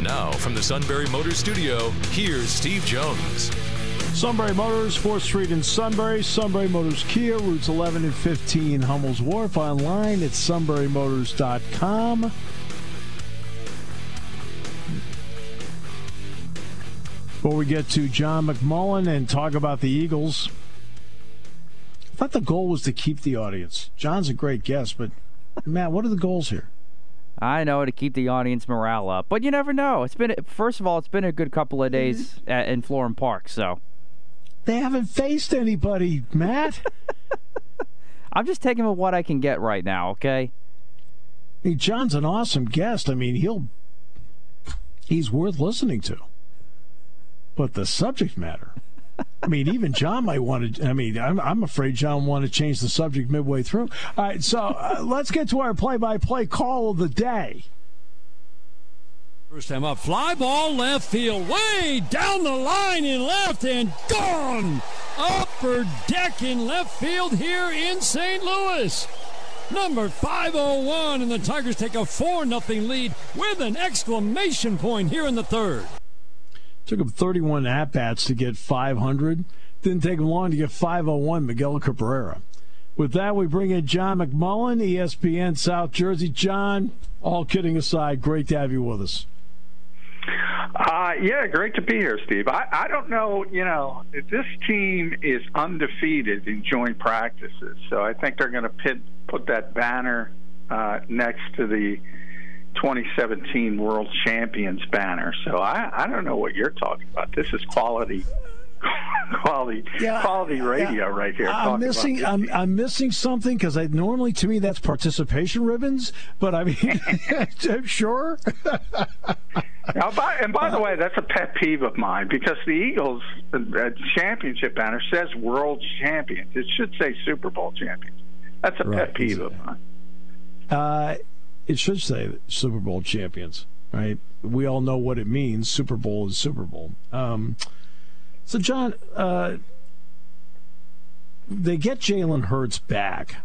Now, from the Sunbury Motors Studio, here's Steve Jones. Sunbury Motors, 4th Street in Sunbury. Sunbury Motors Kia, routes 11 and 15, Hummel's Wharf. Online at sunburymotors.com. Before we get to John McMullen and talk about the Eagles, I thought the goal was to keep the audience. John's a great guest, but Matt, what are the goals here? I know to keep the audience morale up, but you never know. It's been first of all, it's been a good couple of days mm-hmm. at, in Florham Park, so they haven't faced anybody, Matt. I'm just taking what I can get right now. Okay. Hey, John's an awesome guest. I mean, he'll he's worth listening to, but the subject matter. I mean, even John might want to. I mean, I'm, I'm afraid John want to change the subject midway through. All right, so uh, let's get to our play-by-play call of the day. First time up, fly ball left field, way down the line in left and gone. Upper deck in left field here in St. Louis. Number 501, and the Tigers take a 4 0 lead with an exclamation point here in the third. Took him 31 at bats to get 500. Didn't take him long to get 501, Miguel Cabrera. With that, we bring in John McMullen, ESPN South Jersey. John, all kidding aside, great to have you with us. Uh, yeah, great to be here, Steve. I, I don't know, you know, this team is undefeated in joint practices, so I think they're going to put that banner uh, next to the 2017 World Champions banner. So I, I don't know what you're talking about. This is quality. quality, yeah, quality radio yeah. right here. I'm missing, I'm, I'm, missing something because I normally to me that's participation ribbons, but I mean, sure. now, by, and by the way, that's a pet peeve of mine because the Eagles uh, championship banner says World Champions. It should say Super Bowl champions. That's a right, pet peeve of mine. Uh, it should say Super Bowl champions, right? We all know what it means. Super Bowl is Super Bowl. Um, so, John, uh, they get Jalen Hurts back.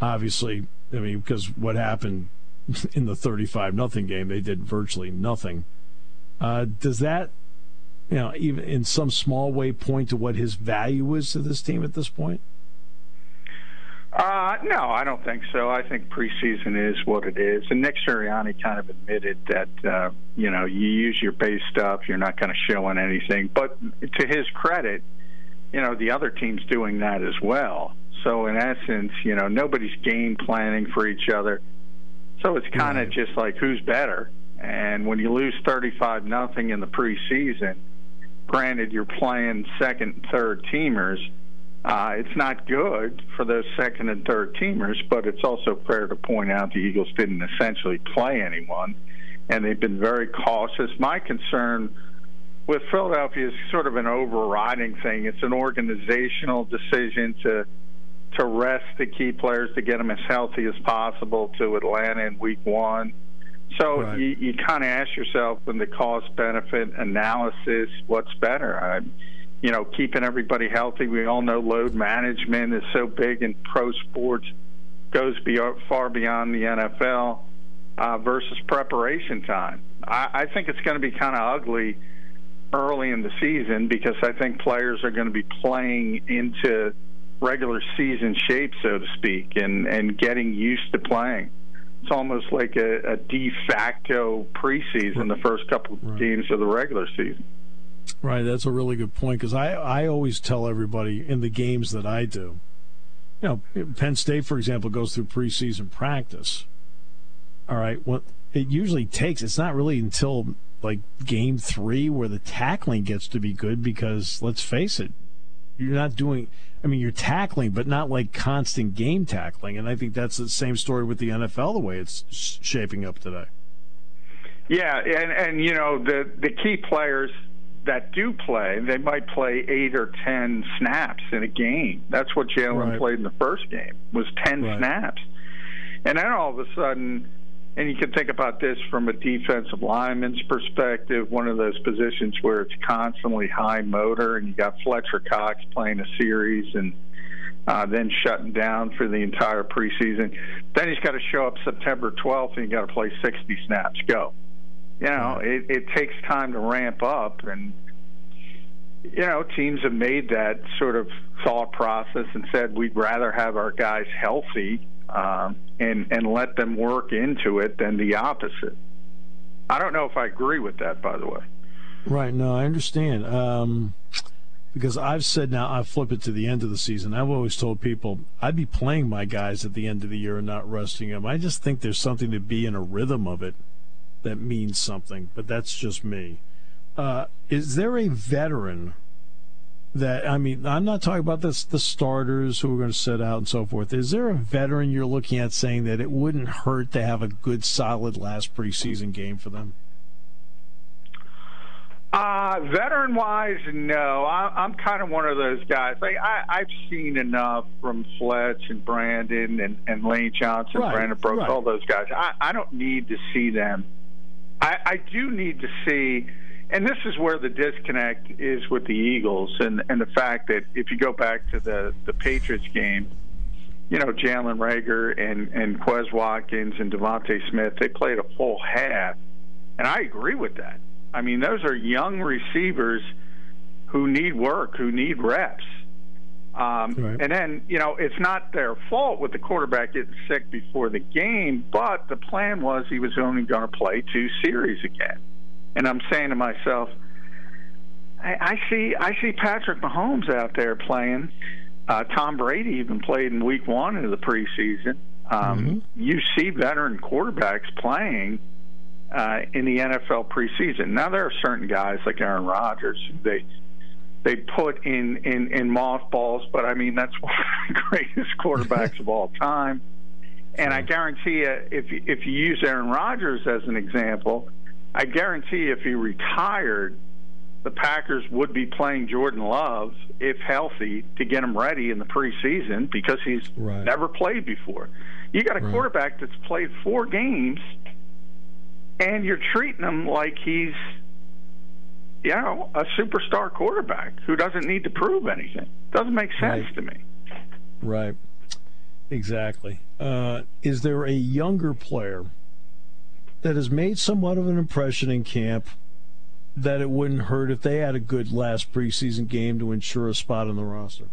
Obviously, I mean, because what happened in the 35 nothing game, they did virtually nothing. Uh, does that, you know, even in some small way, point to what his value is to this team at this point? Uh, no, I don't think so. I think preseason is what it is. And Nick Sirianni kind of admitted that, uh, you know, you use your base stuff, you're not going to show on anything. But to his credit, you know, the other team's doing that as well. So in essence, you know, nobody's game planning for each other. So it's kind of just like who's better. And when you lose 35 nothing in the preseason, granted you're playing second, third teamers – uh, it's not good for those second and third teamers, but it's also fair to point out the Eagles didn't essentially play anyone, and they've been very cautious. My concern with Philadelphia is sort of an overriding thing. It's an organizational decision to to rest the key players to get them as healthy as possible to Atlanta in Week One. So right. you, you kind of ask yourself in the cost benefit analysis, what's better? I, you know, keeping everybody healthy. We all know load management is so big in pro sports, goes beyond, far beyond the NFL uh, versus preparation time. I, I think it's going to be kind of ugly early in the season because I think players are going to be playing into regular season shape, so to speak, and, and getting used to playing. It's almost like a, a de facto preseason, the first couple of games of the regular season. Right, that's a really good point because I, I always tell everybody in the games that I do, you know, Penn State, for example, goes through preseason practice. All right, what it usually takes, it's not really until like game three where the tackling gets to be good because let's face it, you're not doing, I mean, you're tackling, but not like constant game tackling. And I think that's the same story with the NFL the way it's shaping up today. Yeah, and, and you know, the, the key players that do play, they might play eight or ten snaps in a game. That's what Jalen Right. played in the first game was ten Right. snaps, and then all of a sudden, and you can think about this from a defensive lineman's perspective, one of those positions where it's constantly high motor, and you got Fletcher Cox playing a series and. Uh, then shutting down for the entire preseason. Then he's got to show up September 12th and you got to play 60 snaps. Go you know, it, it takes time to ramp up, and you know, teams have made that sort of thought process and said we'd rather have our guys healthy um, and and let them work into it than the opposite. I don't know if I agree with that, by the way. Right. No, I understand. Um, because I've said now, I flip it to the end of the season. I've always told people I'd be playing my guys at the end of the year and not resting them. I just think there's something to be in a rhythm of it that means something, but that's just me. Uh, is there a veteran that I mean? I'm not talking about this the starters who are going to sit out and so forth. Is there a veteran you're looking at saying that it wouldn't hurt to have a good, solid last preseason game for them? Uh, veteran wise, no. I, I'm kind of one of those guys. Like I, I've seen enough from Fletch and Brandon and, and Lane Johnson, Right, Brandon Brooks, right. all those guys. I, I don't need to see them. I, I do need to see, and this is where the disconnect is with the Eagles, and and the fact that if you go back to the the Patriots game, you know Jalen Reagor and and Quez Watkins and DeVonta Smith, they played a full half, and I agree with that. I mean, those are young receivers who need work, who need reps. Um, Right. And then, you know, it's not their fault with the quarterback getting sick before the game, but the plan was he was only going to play two series again. And I'm saying to myself, I, I see, I see Patrick Mahomes out there playing. Uh, Tom Brady even played in Week One of the preseason. Um, You see veteran quarterbacks playing uh, in the NFL preseason. Now there are certain guys like Aaron Rodgers they they put in in in mothballs, but I mean that's one of the greatest quarterbacks of all time. And I guarantee you, if you- if you use Aaron Rodgers as an example, I guarantee if he retired, the Packers would be playing Jordan Love if healthy to get him ready in the preseason because he's Right. never played before. You got a Right. quarterback that's played four games, and you're treating him like he's, you know, a superstar quarterback who doesn't need to prove anything. Doesn't make sense Right. to me. Right. Exactly. Uh, is there a younger player that has made somewhat of an impression in camp that it wouldn't hurt if they had a good last preseason game to ensure a spot on the roster?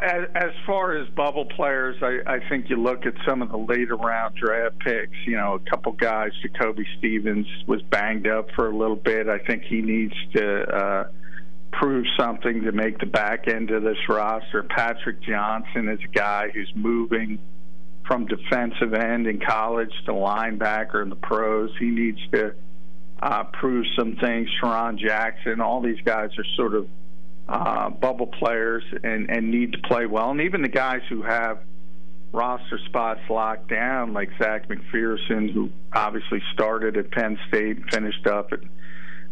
As, as far as bubble players, I, I think you look at some of the later round draft picks. You know, a couple guys. Jacoby Stevens was banged up for a little bit. I think he needs to uh, prove something to make the back end of this roster. Patrick Johnson is a guy who's moving from defensive end in college to linebacker in the pros. He needs to uh, prove some things. Sharon Jackson, all these guys are sort of uh, bubble players and, and need to play well. And even the guys who have roster spots locked down, like Zech McPhearson, who obviously started at Penn State and finished up at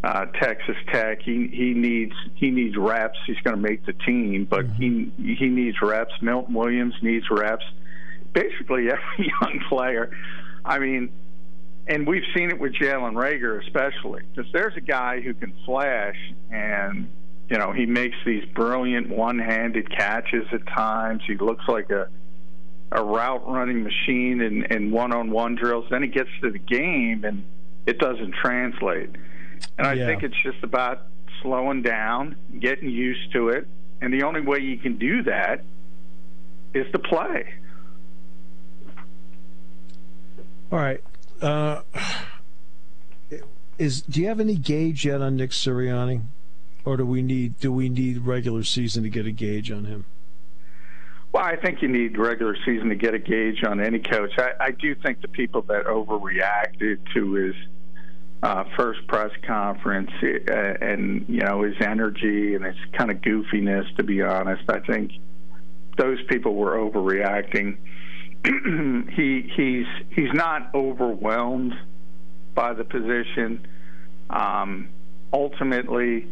uh, Texas Tech. He he needs he needs reps. He's going to make the team, but he he needs reps. Milton Williams needs reps. Basically, every young player. I mean, and we've seen it with Jalen Reagor especially, because there's a guy who can flash, and you know he makes these brilliant one-handed catches at times. He looks like a a route running machine in, in one-on-one drills. Then he gets to the game, and it doesn't translate. And I Yeah. think it's just about slowing down, getting used to it, and the only way you can do that is to play. All right. Uh, is do you have any gauge yet on Nick Sirianni, or do we need do we need regular season to get a gauge on him? Well, I think you need regular season to get a gauge on any coach. I, I do think the people that overreacted to his uh, first press conference uh, and you know his energy and his kind of goofiness, to be honest, I think those people were overreacting. he he's he's not overwhelmed by the position. Um, ultimately,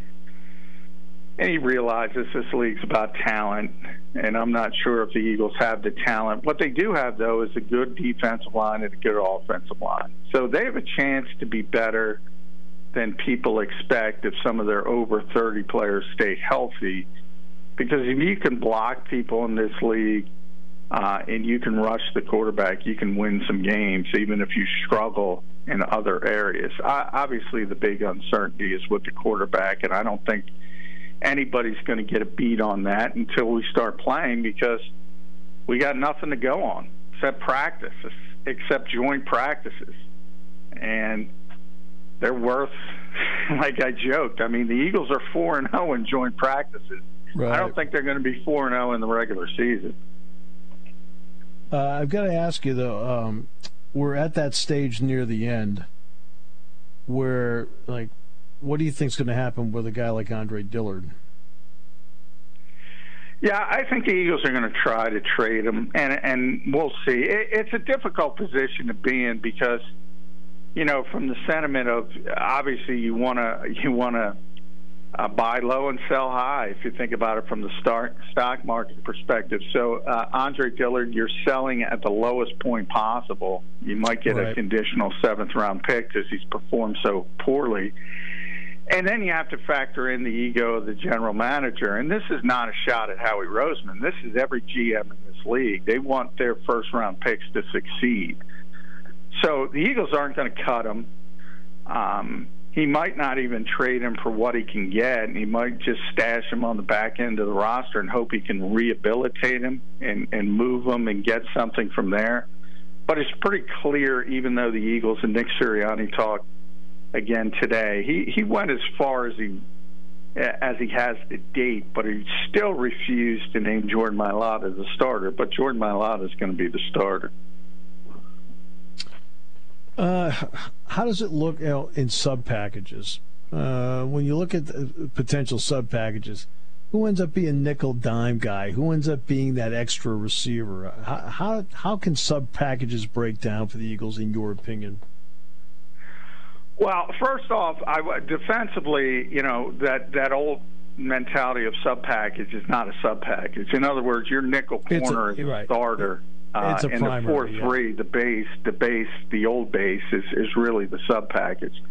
and he realizes this league's about talent, and I'm not sure if the Eagles have the talent. What they do have, though, is a good defensive line and a good offensive line. So they have a chance to be better than people expect if some of their over 30 players stay healthy. Because if you can block people in this league uh, and you can rush the quarterback, you can win some games, even if you struggle in other areas. I, obviously, the big uncertainty is with the quarterback, and I don't think anybody's going to get a beat on that until we start playing because we got nothing to go on except practice, except joint practices. And they're worth, like I joked, I mean, the Eagles are 4 and 0 in joint practices. Right. I don't think they're going to be 4 and 0 in the regular season. Uh, I've got to ask you though. Um, we're at that stage near the end where, like, what do you think is going to happen with a guy like Andre Dillard? Yeah, I think the Eagles are going to try to trade him, and and we'll see. It, it's a difficult position to be in because, you know, from the sentiment of obviously you want to you want to uh, buy low and sell high if you think about it from the stock stock market perspective. So uh, Andre Dillard, you're selling at the lowest point possible. You might get right. a conditional seventh round pick because he's performed so poorly. And then you have to factor in the ego of the general manager. And this is not a shot at Howie Roseman. This is every GM in this league. They want their first round picks to succeed. So the Eagles aren't going to cut him. Um, he might not even trade him for what he can get. And he might just stash him on the back end of the roster and hope he can rehabilitate him and, and move him and get something from there. But it's pretty clear, even though the Eagles and Nick Sirianni talked again today, he, he went as far as he as he has to date, but he still refused to name Jordan Mailata as a starter. But Jordan Mailata is going to be the starter. Uh, how does it look in sub packages? Uh, when you look at potential sub packages, who ends up being nickel dime guy? Who ends up being that extra receiver? How how, how can sub packages break down for the Eagles, in your opinion? Well, first off, I defensively, you know that that old mentality of sub package is not a sub package. In other words, your nickel corner a, is a right. starter. Uh, and primary, the four yeah. three, the base, the base, the old base is is really the sub package.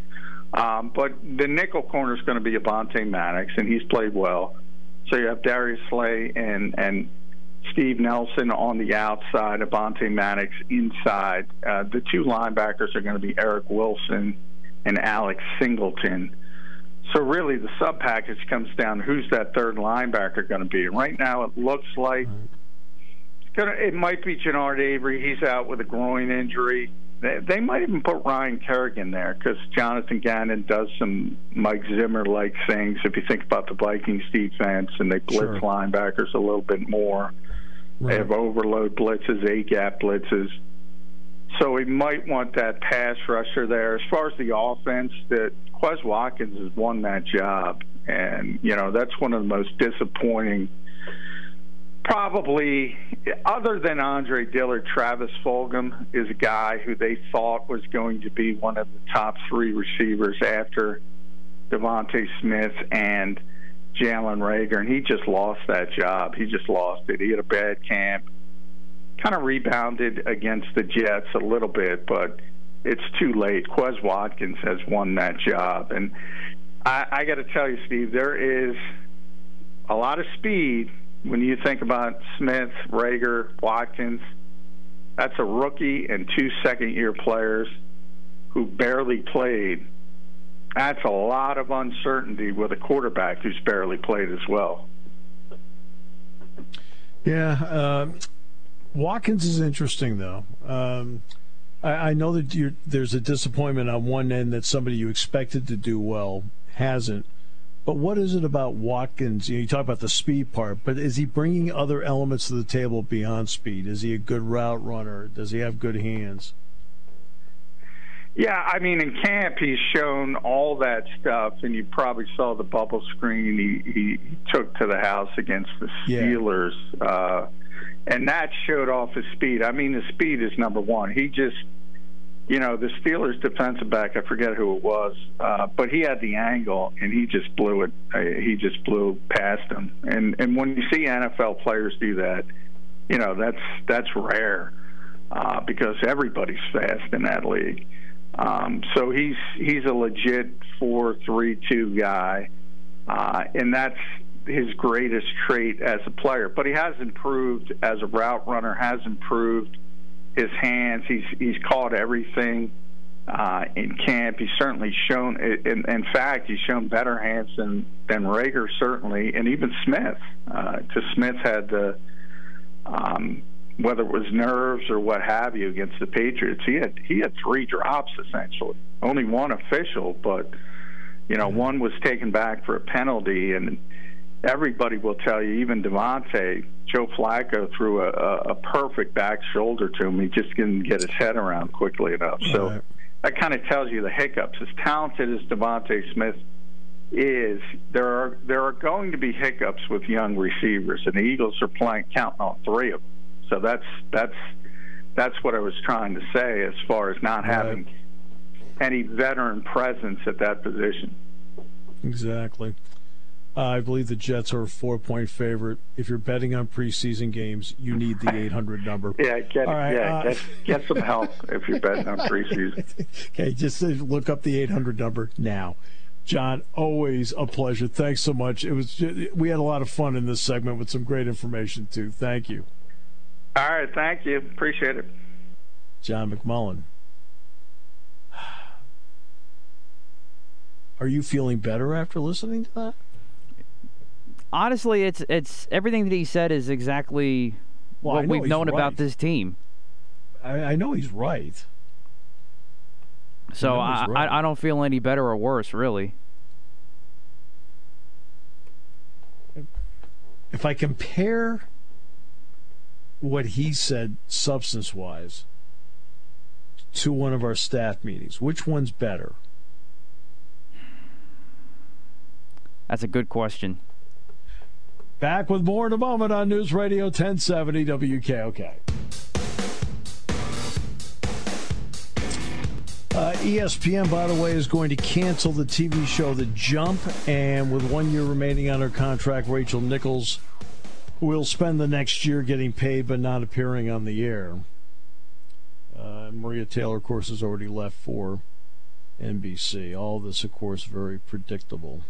Um, but the nickel corner is going to be Avonte Maddox, and he's played well. So you have Darius Slay and and Steve Nelson on the outside, Avonte Maddox inside. Uh, the two linebackers are going to be Eric Wilson and Alex Singleton. So really, the sub package comes down who's that third linebacker going to be. Right now, it looks like gonna, it might be Genard Avery. He's out with a groin injury. They, they might even put Ryan Kerrigan there because Jonathan Gannon does some Mike Zimmer like things. If you think about the Vikings defense, and they blitz sure. linebackers a little bit more. Right. They have overload blitzes, A gap blitzes. So we might want that pass rusher there. As far as the offense, that Quez Watkins has won that job, and you know that's one of the most disappointing probably, other than Andre Dillard, Travis Fulgham is a guy who they thought was going to be one of the top three receivers after DeVonta Smith and Jalen Reagor, and he just lost that job. He just lost it. He had a bad camp, kind of rebounded against the Jets a little bit, but it's too late. Quez Watkins has won that job, and I, I got to tell you, Steve, there is a lot of speed when you think about Smith, Reagor, Watkins, that's a rookie and two second year players who barely played. That's a lot of uncertainty with a quarterback who's barely played as well. Yeah, uh, Watkins is interesting though. Um, I, I, know that there's a disappointment on one end that somebody you expected to do well hasn't. But what is it about Watkins? You, know, you talk about the speed part, but is he bringing other elements to the table beyond speed? Is he a good route runner? Does he have good hands? Yeah, I mean, in camp he's shown all that stuff, and you probably saw the bubble screen he, he, took to the house against the Steelers, yeah. uh, and that showed off his speed. I mean, his speed is number one. He just you know, the Steelers defensive back, I forget who it was, uh, but he had the angle and he just blew it. Uh, he just blew past him. And and when you see NFL players do that, you know that's that's rare uh, because everybody's fast in that league. Um, so he's he's a legit four three two guy, uh, and that's his greatest trait as a player. But he has improved as a route runner. Has improved his hands. He's he's caught everything uh, in camp. He's certainly shown. In, in fact, he's shown better hands than than Reagor certainly, and even Smith. Because uh, Smith had the um, whether it was nerves or what have you against the Patriots. He had he had three drops essentially. Only one official, but you know one was taken back for a penalty and everybody will tell you, even DeVonta, Joe Flacco threw a, a, perfect back shoulder to him. He just didn't get his head around quickly enough. So right. that kind of tells you the hiccups. As talented as DeVonta Smith is, there are there are going to be hiccups with young receivers, and the Eagles are playing counting on three of them. So that's that's that's what I was trying to say as far as not having right. any veteran presence at that position. Exactly. Uh, I believe the Jets are a four point favorite. If you're betting on preseason games, you need the 800 number. Yeah, get, right, yeah, uh, get, get some help if you're betting on preseason. okay, just look up the 800 number now. John, always a pleasure. Thanks so much. It was we had a lot of fun in this segment with some great information too. Thank you. All right, thank you. Appreciate it. John McMullen. Are you feeling better after listening to that? Honestly, it's it's everything that he said is exactly well, what we've known right. about this team. I, I, know he's right. So I, right. I, I don't feel any better or worse, really. If I compare what he said substance wise to one of our staff meetings, which one's better? That's a good question. Back with more in a moment on News Radio 1070 WKOK. Uh, ESPN, by the way, is going to cancel the TV show The Jump, and with one year remaining on her contract, Rachel Nichols will spend the next year getting paid but not appearing on the air. Uh, Maria Taylor, of course, has already left for NBC. All this, of course, very predictable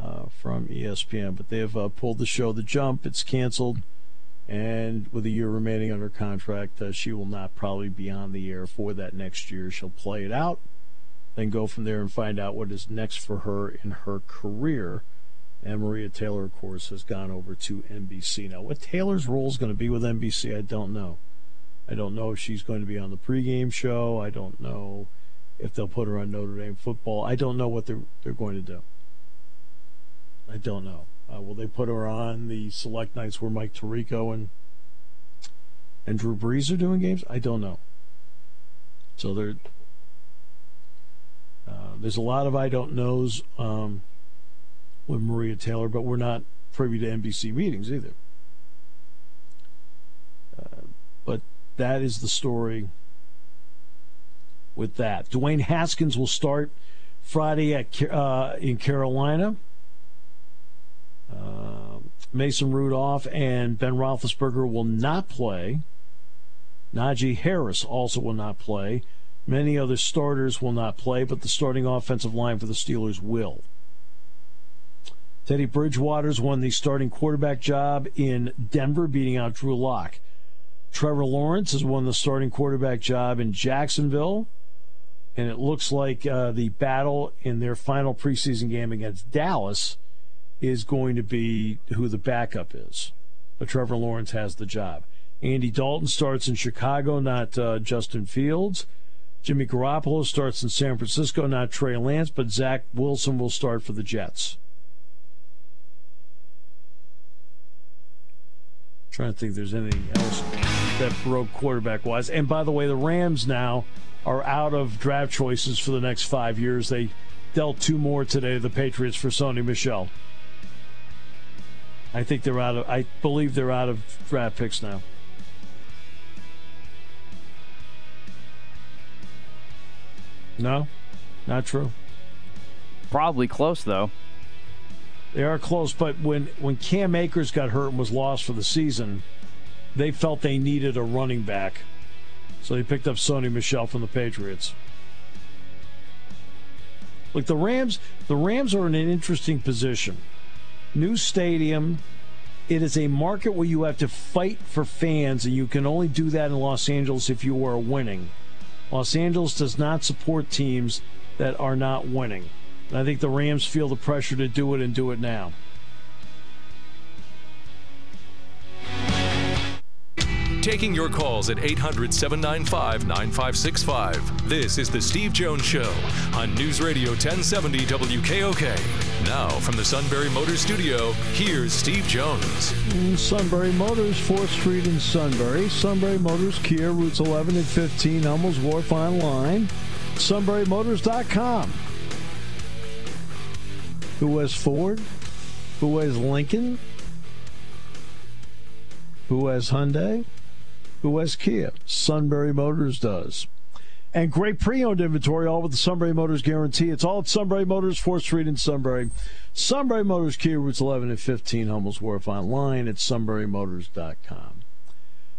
uh, from ESPN, but they have uh, pulled the show The Jump. It's canceled, and with a year remaining under contract, uh, she will not probably be on the air for that next year. She'll play it out, then go from there and find out what is next for her in her career. And Maria Taylor, of course, has gone over to NBC. Now, what Taylor's role is going to be with NBC, I don't know. I don't know if she's going to be on the pregame show. I don't know if they'll put her on Notre Dame football. I don't know what they're they're going to do. I don't know. Uh, will they put her on the select nights where Mike Tirico and and Drew Brees are doing games? I don't know. So there, uh, there's a lot of I don't knows um, with Maria Taylor, but we're not privy to NBC meetings either. Uh, but that is the story with that. Dwayne Haskins will start Friday at uh, in Carolina. Uh, Mason Rudolph and Ben Roethlisberger will not play. Najee Harris also will not play. Many other starters will not play, but the starting offensive line for the Steelers will. Teddy Bridgewater's won the starting quarterback job in Denver, beating out Drew Lock. Trevor Lawrence has won the starting quarterback job in Jacksonville, and it looks like uh, the battle in their final preseason game against Dallas is going to be who the backup is. But Trevor Lawrence has the job. Andy Dalton starts in Chicago, not uh, Justin Fields. Jimmy Garoppolo starts in San Francisco, not Trey Lance, but Zach Wilson will start for the Jets. trying to think there's anything else that broke quarterback wise. And by the way, the Rams now are out of draft choices for the next five years. They dealt two more today to the Patriots for Sony Michel. I think they're out of. I believe they're out of draft picks now. No, not true. Probably close though. They are close, but when when Cam Akers got hurt and was lost for the season, they felt they needed a running back, so they picked up Sony Michel from the Patriots. Look, the Rams, the Rams are in an interesting position. New stadium. It is a market where you have to fight for fans, and you can only do that in Los Angeles if you are winning. Los Angeles does not support teams that are not winning. And I think the Rams feel the pressure to do it and do it now. Taking your calls at 800 795 9565. This is The Steve Jones Show on News Radio 1070 WKOK. Now, from the Sunbury Motors Studio, here's Steve Jones. Sunbury Motors, 4th Street in Sunbury. Sunbury Motors, Kia, routes 11 and 15, Hummels Wharf online. SunburyMotors.com. Who has Ford? Who has Lincoln? Who has Hyundai? Who has Kia? Sunbury Motors does. And great pre-owned inventory, all with the Sunbury Motors guarantee. It's all at Sunbury Motors, 4th Street in Sunbury. Sunbury Motors, Kia, routes 11 and 15, Hummels Wharf online at sunburymotors.com.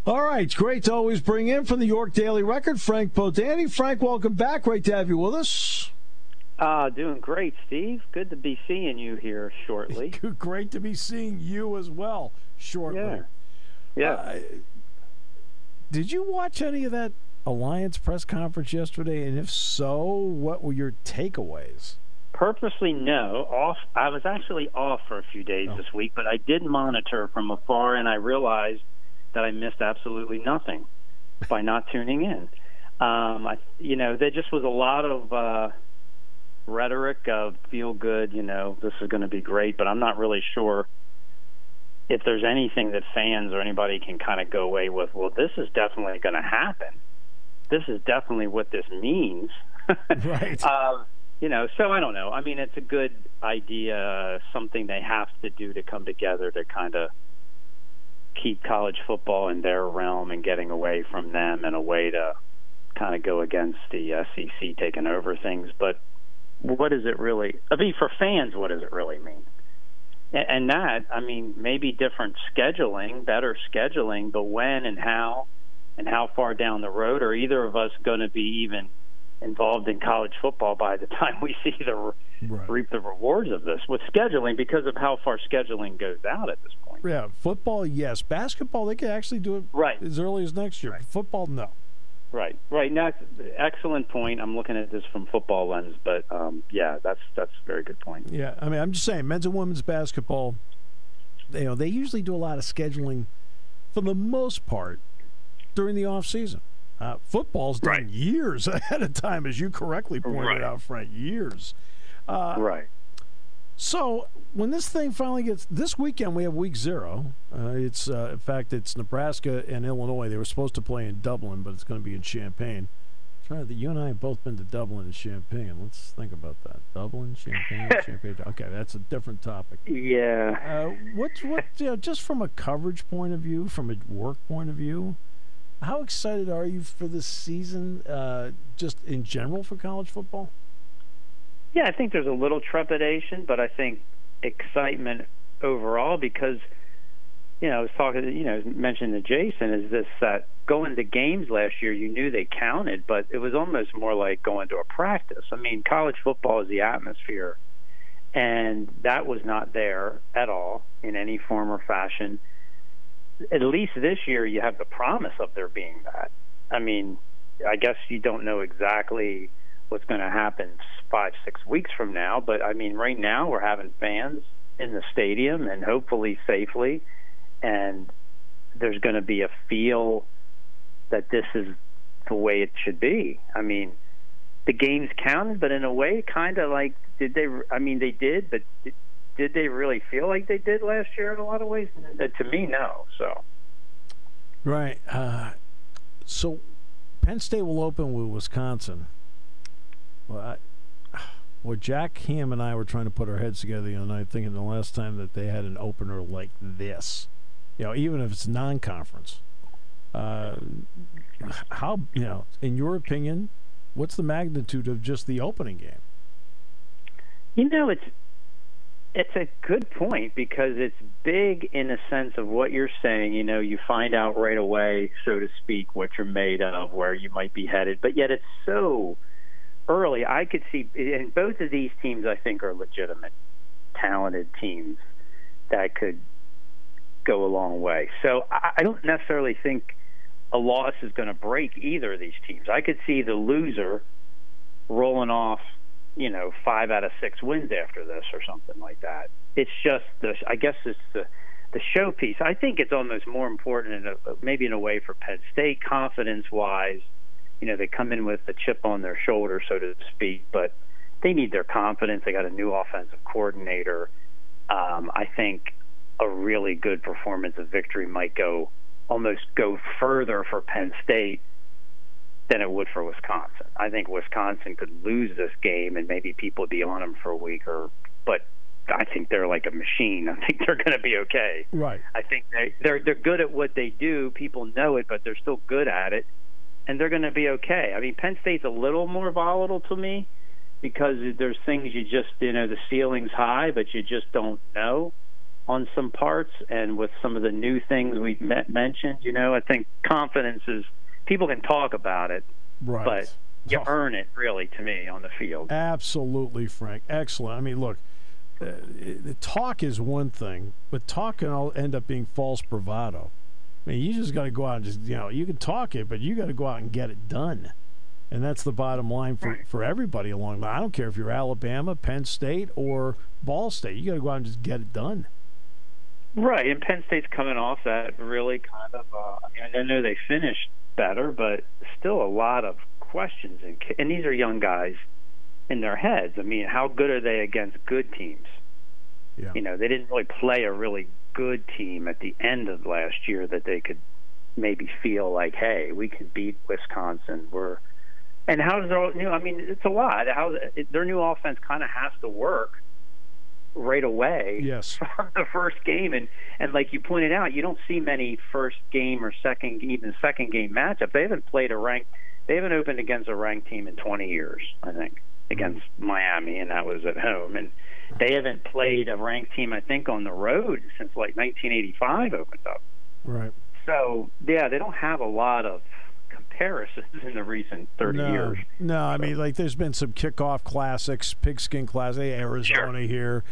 All right, it's great to always bring in from the York Daily Record, Frank Bodani. Frank, welcome back. Great to have you with us. Uh, doing great, Steve. Good to be seeing you here shortly. great to be seeing you as well shortly. Yeah. Yeah. Uh, did you watch any of that Alliance press conference yesterday? And if so, what were your takeaways? Purposely, no. Off. I was actually off for a few days Oh. this week, but I did monitor from afar, and I realized that I missed absolutely nothing by not tuning in. Um, I, you know, there just was a lot of uh, rhetoric of feel good. You know, this is going to be great, but I'm not really sure if there's anything that fans or anybody can kind of go away with. Well, this is definitely going to happen. This is definitely what this means. Right. Uh, you know, so I don't know. I mean, it's a good idea, something they have to do to come together to kind of keep college football in their realm and getting away from them and a way to kind of go against the SEC taking over things. But what does it really? I mean, for fans, what does it really mean? And, and that, I mean, maybe different scheduling, better scheduling, but when and how, and how far down the road are either of us going to be even involved in college football by the time we see the Right. reap the rewards of this with scheduling because of how far scheduling goes out at this point. Yeah, football, yes. Basketball, they could actually do it Right. as early as next year. Football, no. Right, right. Now, excellent point. I'm looking at this from football lens, but um, yeah, that's that's a very good point. Yeah, I mean, I'm just saying, men's and women's basketball, you know, they usually do a lot of scheduling for the most part during the off season. Uh, football's done Right. years ahead of time, as you correctly pointed Right. out, Frank. Years. Uh, right. So when this thing finally gets this weekend, we have week zero. Uh, it's uh, in fact it's Nebraska and Illinois. They were supposed to play in Dublin, but it's going to be in Champaign. Trying to, you and I have both been to Dublin and Champagne. Let's think about that. Dublin, Champagne, Champagne. Okay, that's a different topic. Yeah. Uh, what's what? You know, just from a coverage point of view, from a work point of view, how excited are you for this season? Uh, just in general for college football. Yeah, I think there's a little trepidation, but I think excitement overall because you know I was talking, you know, mentioned to Jason is this that going to games last year, you knew they counted, but it was almost more like going to a practice. I mean, college football is the atmosphere, and that was not there at all in any form or fashion. At least this year, you have the promise of there being that. I mean, I guess you don't know exactly what's going to happen five, six weeks from now. But I mean, right now we're having fans in the stadium and hopefully safely, and there's going to be a feel that this is the way it should be. I mean, the games counted, but in a way, kind of like did they? I mean, they did, but did, they really feel like they did last year in a lot of ways? Uh, to me, no. So Right. Uh, so Penn State will open with Wisconsin. Well, I, well, Jack Ham and I were trying to put our heads together the other night, thinking the last time that they had an opener like this, you know, even if it's non-conference. Uh, how you know, in your opinion, What's the magnitude of just the opening game? You know, it's it's a good point because it's big in a sense of what you're saying. You know, you find out right away, so to speak, what you're made of, where you might be headed, but yet it's so early. I could see, and both of these teams, I think, are legitimate, talented teams that could go a long way. So I, don't necessarily think a loss is going to break either of these teams. I could see the loser rolling off you know five out of six wins after this or something like that. It's just the I guess it's the the showpiece. I think it's almost more important, in a, maybe in a way, for Penn State confidence wise. You know, they come in with a chip on their shoulder, so to speak, but they need their confidence. They got a new offensive coordinator. Um, I think a really good performance of victory might go almost go further for Penn State than it would for Wisconsin. I think Wisconsin could lose this game and maybe people would be on them for a week or but I think they're like a machine. I think they're going to be okay. Right. I think they they're they're good at what they do. People know it, but they're still good at it, and they're going to be okay. I mean, Penn State's a little more volatile to me because there's things you just you know the ceiling's high, but you just don't know on some parts. And with some of the new things we mentioned, you know, I think confidence is people can talk about it, right. but you oh. earn it really to me on the field. Absolutely, Frank. Excellent. I mean, look, uh, talk is one thing, but talk can all end up being false bravado. I mean, you just got to go out and just you know you can talk it, but you got to go out and get it done. And that's the bottom line for, for everybody along the I don't care if you're Alabama, Penn State, or Ball State. You got to go out and just get it done. Right, and Penn State's coming off that really kind of. Uh, I mean, I know they finished better, but still a lot of questions. And, and these are young guys in their heads. I mean, how good are they against good teams? Yeah. You know, they didn't really play a really good team at the end of last year that they could maybe feel like, hey, we can beat Wisconsin. We're and how does their new? I mean, it's a lot. How their new offense kind of has to work right away yes. from the first game. And and like you pointed out, you don't see many first game or second even second game matchups. They haven't played a ranked they haven't opened against a ranked team in 20 years, I think, against mm-hmm. Miami, and that was at home. And they haven't played a ranked team, I think, on the road since like 1985 opened up. Right. So yeah, they don't have a lot of comparisons in the recent 30 no, years. No, I mean, like there's been some kickoff classics, pigskin classic, Arizona sure. here.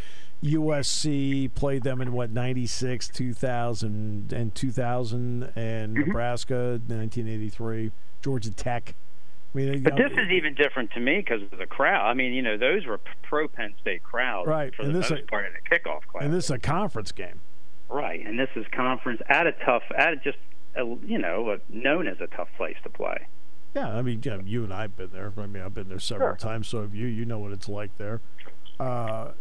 USC played them in what 96, 2000 and 2000 and mm-hmm. Nebraska 1983, Georgia Tech. I mean, but know, this is even different to me because of the crowd. I mean, you know, those were pro Penn State crowds right. for and the this most a, part of the kickoff class. And this is a conference game. Right, and this is conference at a tough, at a just you know, known as a tough place to play. Yeah, I mean, yeah, you and I've been there. I mean, I've been there several sure. times. So have you. You know what it's like there. Uh,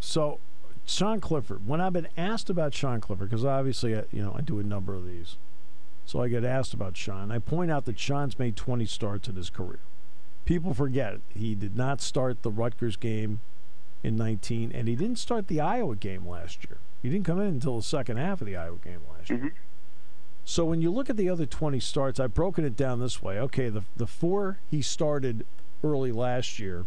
so, Sean Clifford. When I've been asked about Sean Clifford, because obviously, I, you know, I do a number of these, so I get asked about Sean. I point out that Sean's made 20 starts in his career. People forget he did not start the Rutgers game in 19, and he didn't start the Iowa game last year. He didn't come in until the second half of the Iowa game last mm-hmm. year. So when you look at the other 20 starts, I've broken it down this way. Okay, the the four he started early last year,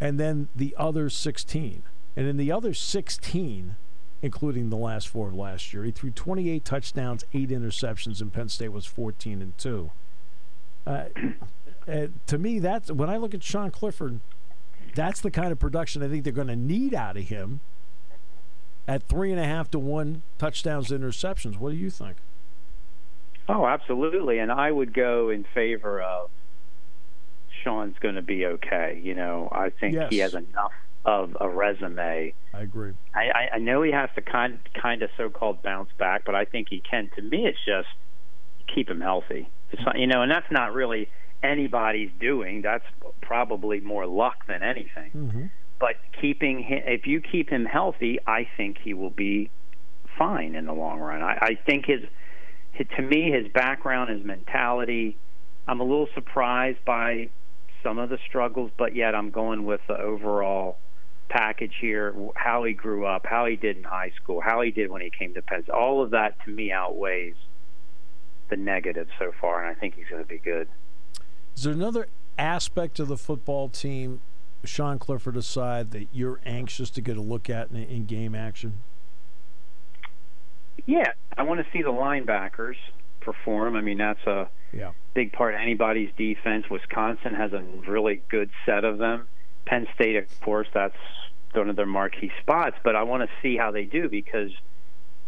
and then the other 16. And in the other 16, including the last four of last year, he threw 28 touchdowns, eight interceptions, and Penn State was 14 and two. Uh, uh, to me, that's when I look at Sean Clifford, that's the kind of production I think they're going to need out of him. At three and a half to one touchdowns, interceptions. What do you think? Oh, absolutely. And I would go in favor of Sean's going to be okay. You know, I think yes. he has enough of a resume. I agree. I, I know he has to kind kind of so-called bounce back, but I think he can. To me, it's just keep him healthy. It's, you know, and that's not really anybody's doing. That's probably more luck than anything. Mm-hmm. But keeping him, if you keep him healthy, I think he will be fine in the long run. I, I think his to me, his background, his mentality, I'm a little surprised by some of the struggles, but yet I'm going with the overall package here, how he grew up, how he did in high school, how he did when he came to Penn. All of that to me outweighs the negative so far, and I think he's going to be good. Is there another aspect of the football team, Sean Clifford aside, that you're anxious to get a look at in, in game action? Yeah, I want to see the linebackers perform. I mean, that's a yeah. big part of anybody's defense. Wisconsin has a really good set of them. Penn State, of course, that's one of their marquee spots. But I want to see how they do because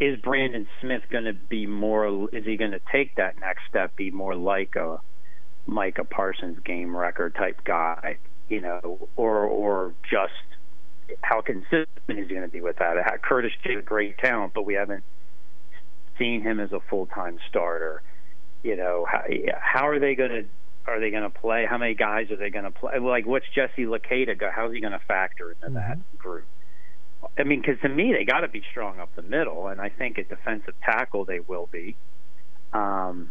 is Brandon Smith going to be more? Is he going to take that next step? Be more like a Micah Parsons game record type guy, you know, or or just how consistent is he going to be with that? Curtis is a great talent, but we haven't seen him as a full time starter. You know, how, how are they going to are they going to play? How many guys are they going to play? Like, what's Jesse Luketa? How's he going to factor into mm-hmm. that group? I mean, because to me, they got to be strong up the middle, and I think at defensive tackle they will be. Um,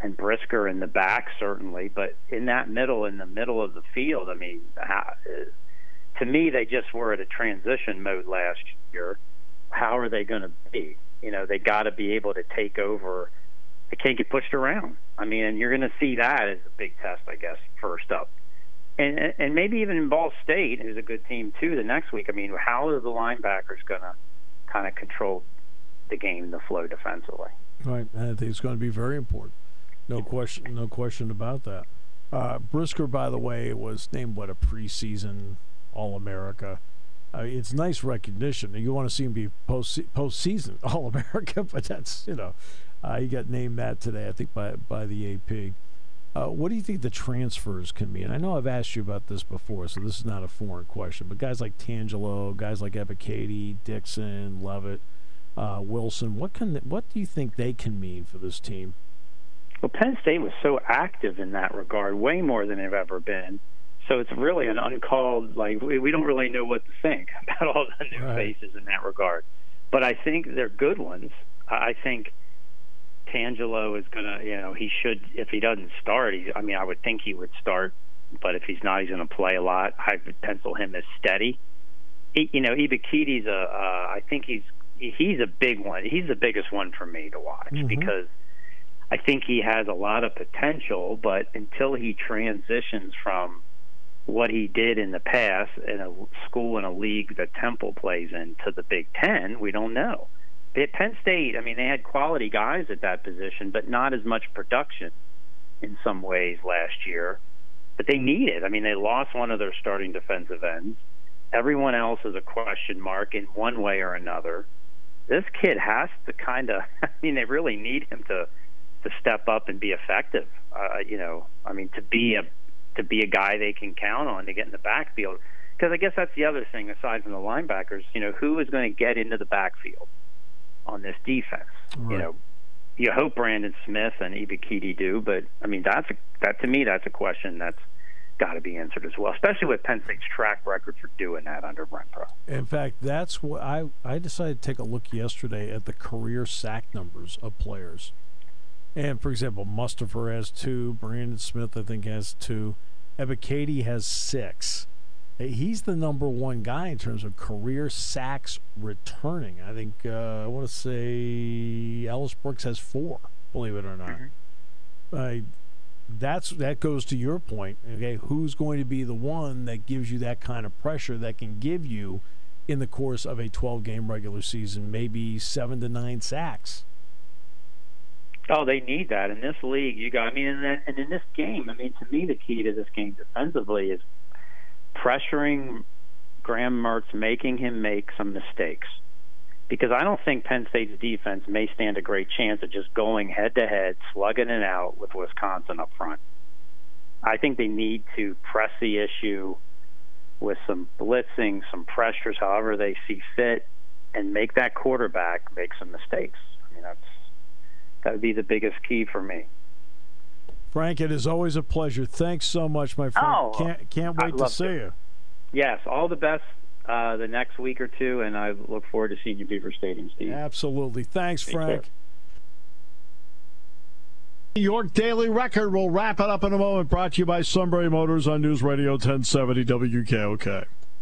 and Brisker in the back certainly, but in that middle, in the middle of the field, I mean, how, to me, they just were at a transition mode last year. How are they going to be? You know, they got to be able to take over. They can't get pushed around. I mean, and you're going to see that as a big test, I guess, first up. And and maybe even in Ball State, who's a good team too, the next week. I mean, how are the linebackers going to kind of control the game, the flow defensively? Right. I think it's going to be very important. No question. No question about that. Uh, Brisker, by the way, was named what a preseason All America. It's nice recognition. You want to see him be post postseason All America, but that's you know, uh, he got named that today, I think by by the AP. Uh, what do you think the transfers can mean? I know I've asked you about this before, so this is not a foreign question. But guys like Tangelo, guys like Ebiketie, Dixon, Lovett, uh, Wilson, what can what do you think they can mean for this team? Well, Penn State was so active in that regard, way more than they've ever been. So it's really an uncalled like we, we don't really know what to think about all the new right. faces in that regard. But I think they're good ones. I think Tangelo is gonna, you know, he should if he doesn't start. He, I mean, I would think he would start, but if he's not, he's going to play a lot. I would pencil him as steady. He, you know, Ebiketie's a. Uh, I think he's he's a big one. He's the biggest one for me to watch mm-hmm. because I think he has a lot of potential, but until he transitions from what he did in the past in a school in a league that Temple plays in to the Big Ten, we don't know. At Penn State, I mean, they had quality guys at that position, but not as much production in some ways last year. But they need it. I mean, they lost one of their starting defensive ends. Everyone else is a question mark in one way or another. This kid has to kind of, I mean, they really need him to to step up and be effective. Uh, you know, I mean, to be a to be a guy they can count on to get in the backfield. Because I guess that's the other thing, aside from the linebackers. You know, who is going to get into the backfield on this defense? Right. You know, you hope Brandon Smith and Ebiketie do, but I mean, that's a, that to me, that's a question that's got to be answered as well, especially with Penn State's track record for doing that under Renfro. In fact, that's what I I decided to take a look yesterday at the career sack numbers of players and for example, Mustafa has two. Brandon Smith, I think, has two. Ebiketie has six. He's the number one guy in terms of career sacks returning. I think uh, I want to say Ellis Brooks has four. Believe it or not. Mm-hmm. that's that goes to your point. Okay, who's going to be the one that gives you that kind of pressure that can give you, in the course of a 12 game regular season, maybe seven to nine sacks? Oh, they need that in this league. You got, I mean, and, and in this game, I mean, to me, the key to this game defensively is pressuring Graham Mertz, making him make some mistakes. Because I don't think Penn State's defense may stand a great chance of just going head to head, slugging it out with Wisconsin up front. I think they need to press the issue with some blitzing, some pressures, however they see fit, and make that quarterback make some mistakes. I mean, that's that would be the biggest key for me. Frank, it is always a pleasure. Thanks so much, my friend. Oh, can't can't wait to see to. you. Yes, all the best uh, the next week or two, and I look forward to seeing you Beaver Stadium, Steve. Absolutely. Thanks, Frank. New York Daily Record. We'll wrap it up in a moment. Brought to you by Sunbury Motors on News Radio 1070 WKOK.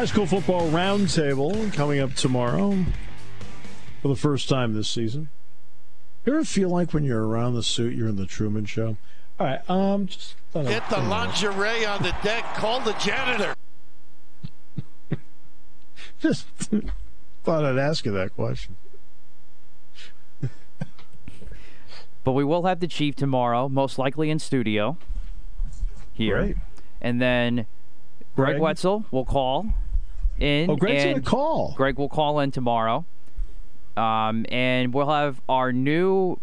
High school football roundtable coming up tomorrow for the first time this season. You ever feel like when you're around the suit, you're in the Truman Show? All right, um, just get the lingerie on the deck. Call the janitor. just thought I'd ask you that question. but we will have the chief tomorrow, most likely in studio here, Great. and then Greg, Greg? Wetzel will call in. Oh, Greg's gonna call. Greg will call in tomorrow. Um, and we'll have our new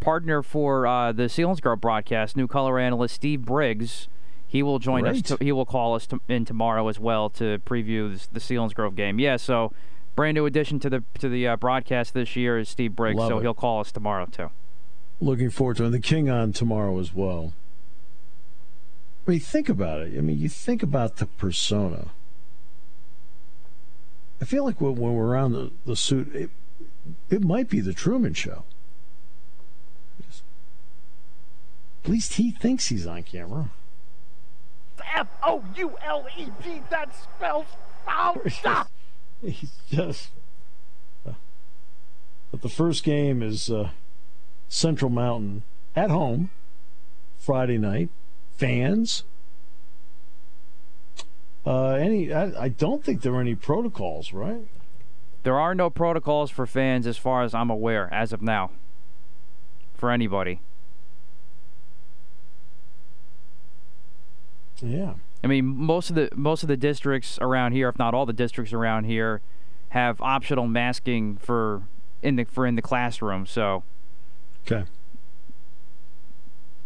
partner for uh, the Selinsgrove broadcast, new color analyst Steve Briggs. He will join Great. us. To, he will call us to, in tomorrow as well to preview this, the Selinsgrove game. Yeah, so brand new addition to the to the uh, broadcast this year is Steve Briggs. Love so it. he'll call us tomorrow too. Looking forward to it. And the King on tomorrow as well. I mean, think about it. I mean, you think about the persona. I feel like when, when we're around the, the suit, it, it might be the Truman Show. At least he thinks he's on camera. F O U L E D. That spells foul. Stop. He's just. uh, but the first game is uh, Central Mountain at home, Friday night. Fans. Uh, any? I, I don't think there are any protocols, right? There are no protocols for fans, as far as I'm aware, as of now. For anybody. Yeah. I mean, most of the most of the districts around here, if not all the districts around here, have optional masking for in the for in the classroom. So Okay.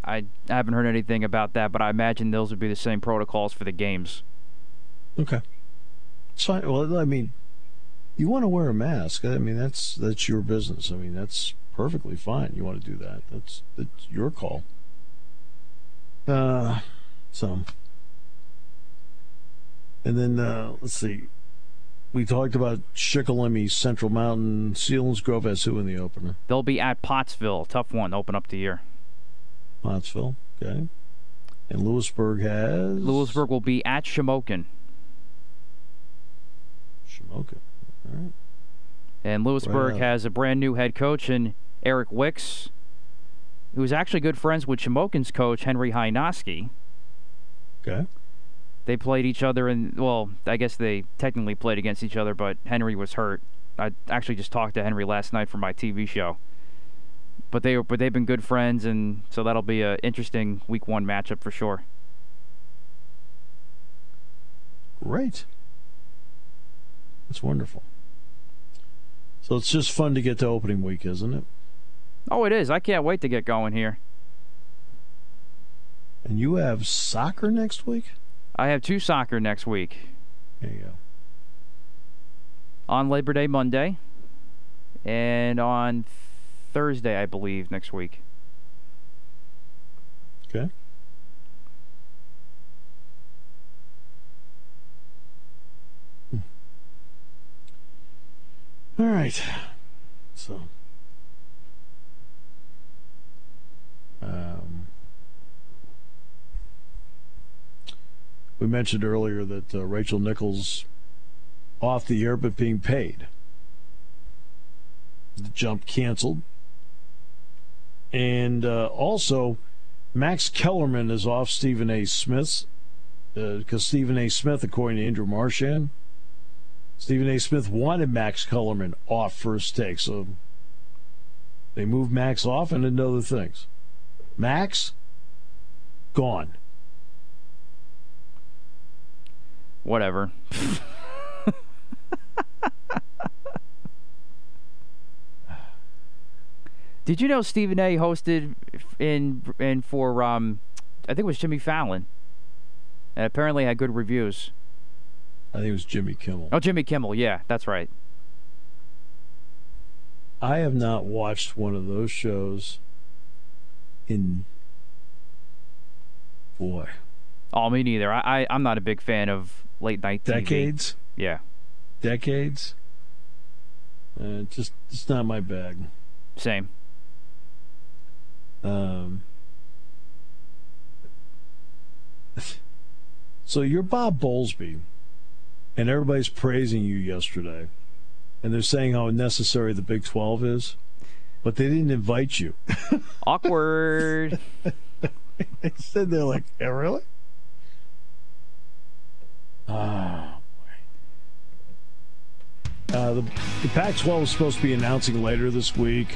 I haven't heard anything about that, but I imagine those would be the same protocols for the games. Okay. It's fine. Well, I mean, you want to wear a mask. I mean, that's that's your business. I mean, that's perfectly fine. You want to do that. That's that's your call. Uh, so. And then uh, let's see. We talked about Shikellamy, Central Mountain, Selinsgrove has who in the opener? They'll be at Pottsville, tough one, open up the year. Pottsville. Okay. And Lewisburg has Lewisburg will be at Shamokin, Shamokin. All right. and Lewisburg Right has a brand new head coach in Eric Wicks, who's actually good friends with Shamokin's coach Henry Hynoski. Okay. They played each other in well, I guess they technically played against each other, but Henry was hurt. I actually just talked to Henry last night for my TV show. But they but they've been good friends, and so that'll be a interesting week one matchup for sure. Great. That's wonderful. So it's just fun to get to opening week, isn't it? Oh, it is. I can't wait to get going here. And you have soccer next week? I have two soccer next week There you go. on Labor Day Monday, and on Thursday, I believe, next week. Okay. All right. So. Um, we mentioned earlier that uh, Rachel Nichols off the air but being paid. The jump canceled. And uh, also, Max Kellerman is off Stephen A. Smith's because uh, Stephen A. Smith, according to Andrew Marchand, Stephen A. Smith wanted Max Kellerman off first take, so they moved Max off and did other things. Max, gone. Whatever. Did you know Stephen A. hosted in in for um, I think it was Jimmy Fallon, and apparently had good reviews. I think it was Jimmy Kimmel. Oh, Jimmy Kimmel. Yeah, that's right. I have not watched one of those shows in boy. Oh, me neither. I, I I'm not a big fan of late night TV. Decades. Yeah. Decades. Uh, just it's not my bag. Same. Um. So you're Bob Bowlesby, and everybody's praising you yesterday, and they're saying how necessary the Big 12 is, but they didn't invite you. Awkward. they said they're like, yeah, really? Ah. Uh, the, the Pac 12 is supposed to be announcing later this week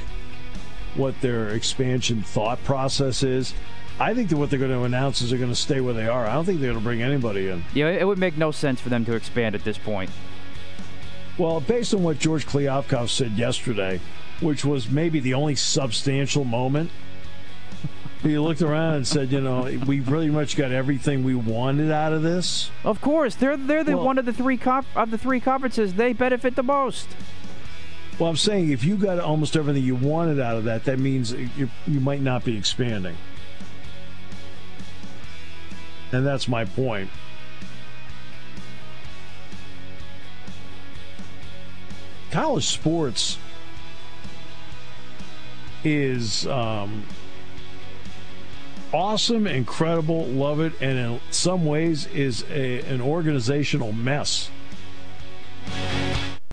what their expansion thought process is. I think that what they're going to announce is they're going to stay where they are. I don't think they're going to bring anybody in. Yeah, it would make no sense for them to expand at this point. Well, based on what George Kliavkoff said yesterday, which was maybe the only substantial moment, he looked around and said, "You know, we pretty much got everything we wanted out of this." Of course, they're they're the well, one of the three of the three conferences they benefit the most. Well, I'm saying if you got almost everything you wanted out of that, that means you you might not be expanding. And that's my point. College sports is um, awesome, incredible, love it, and in some ways is a, an organizational mess.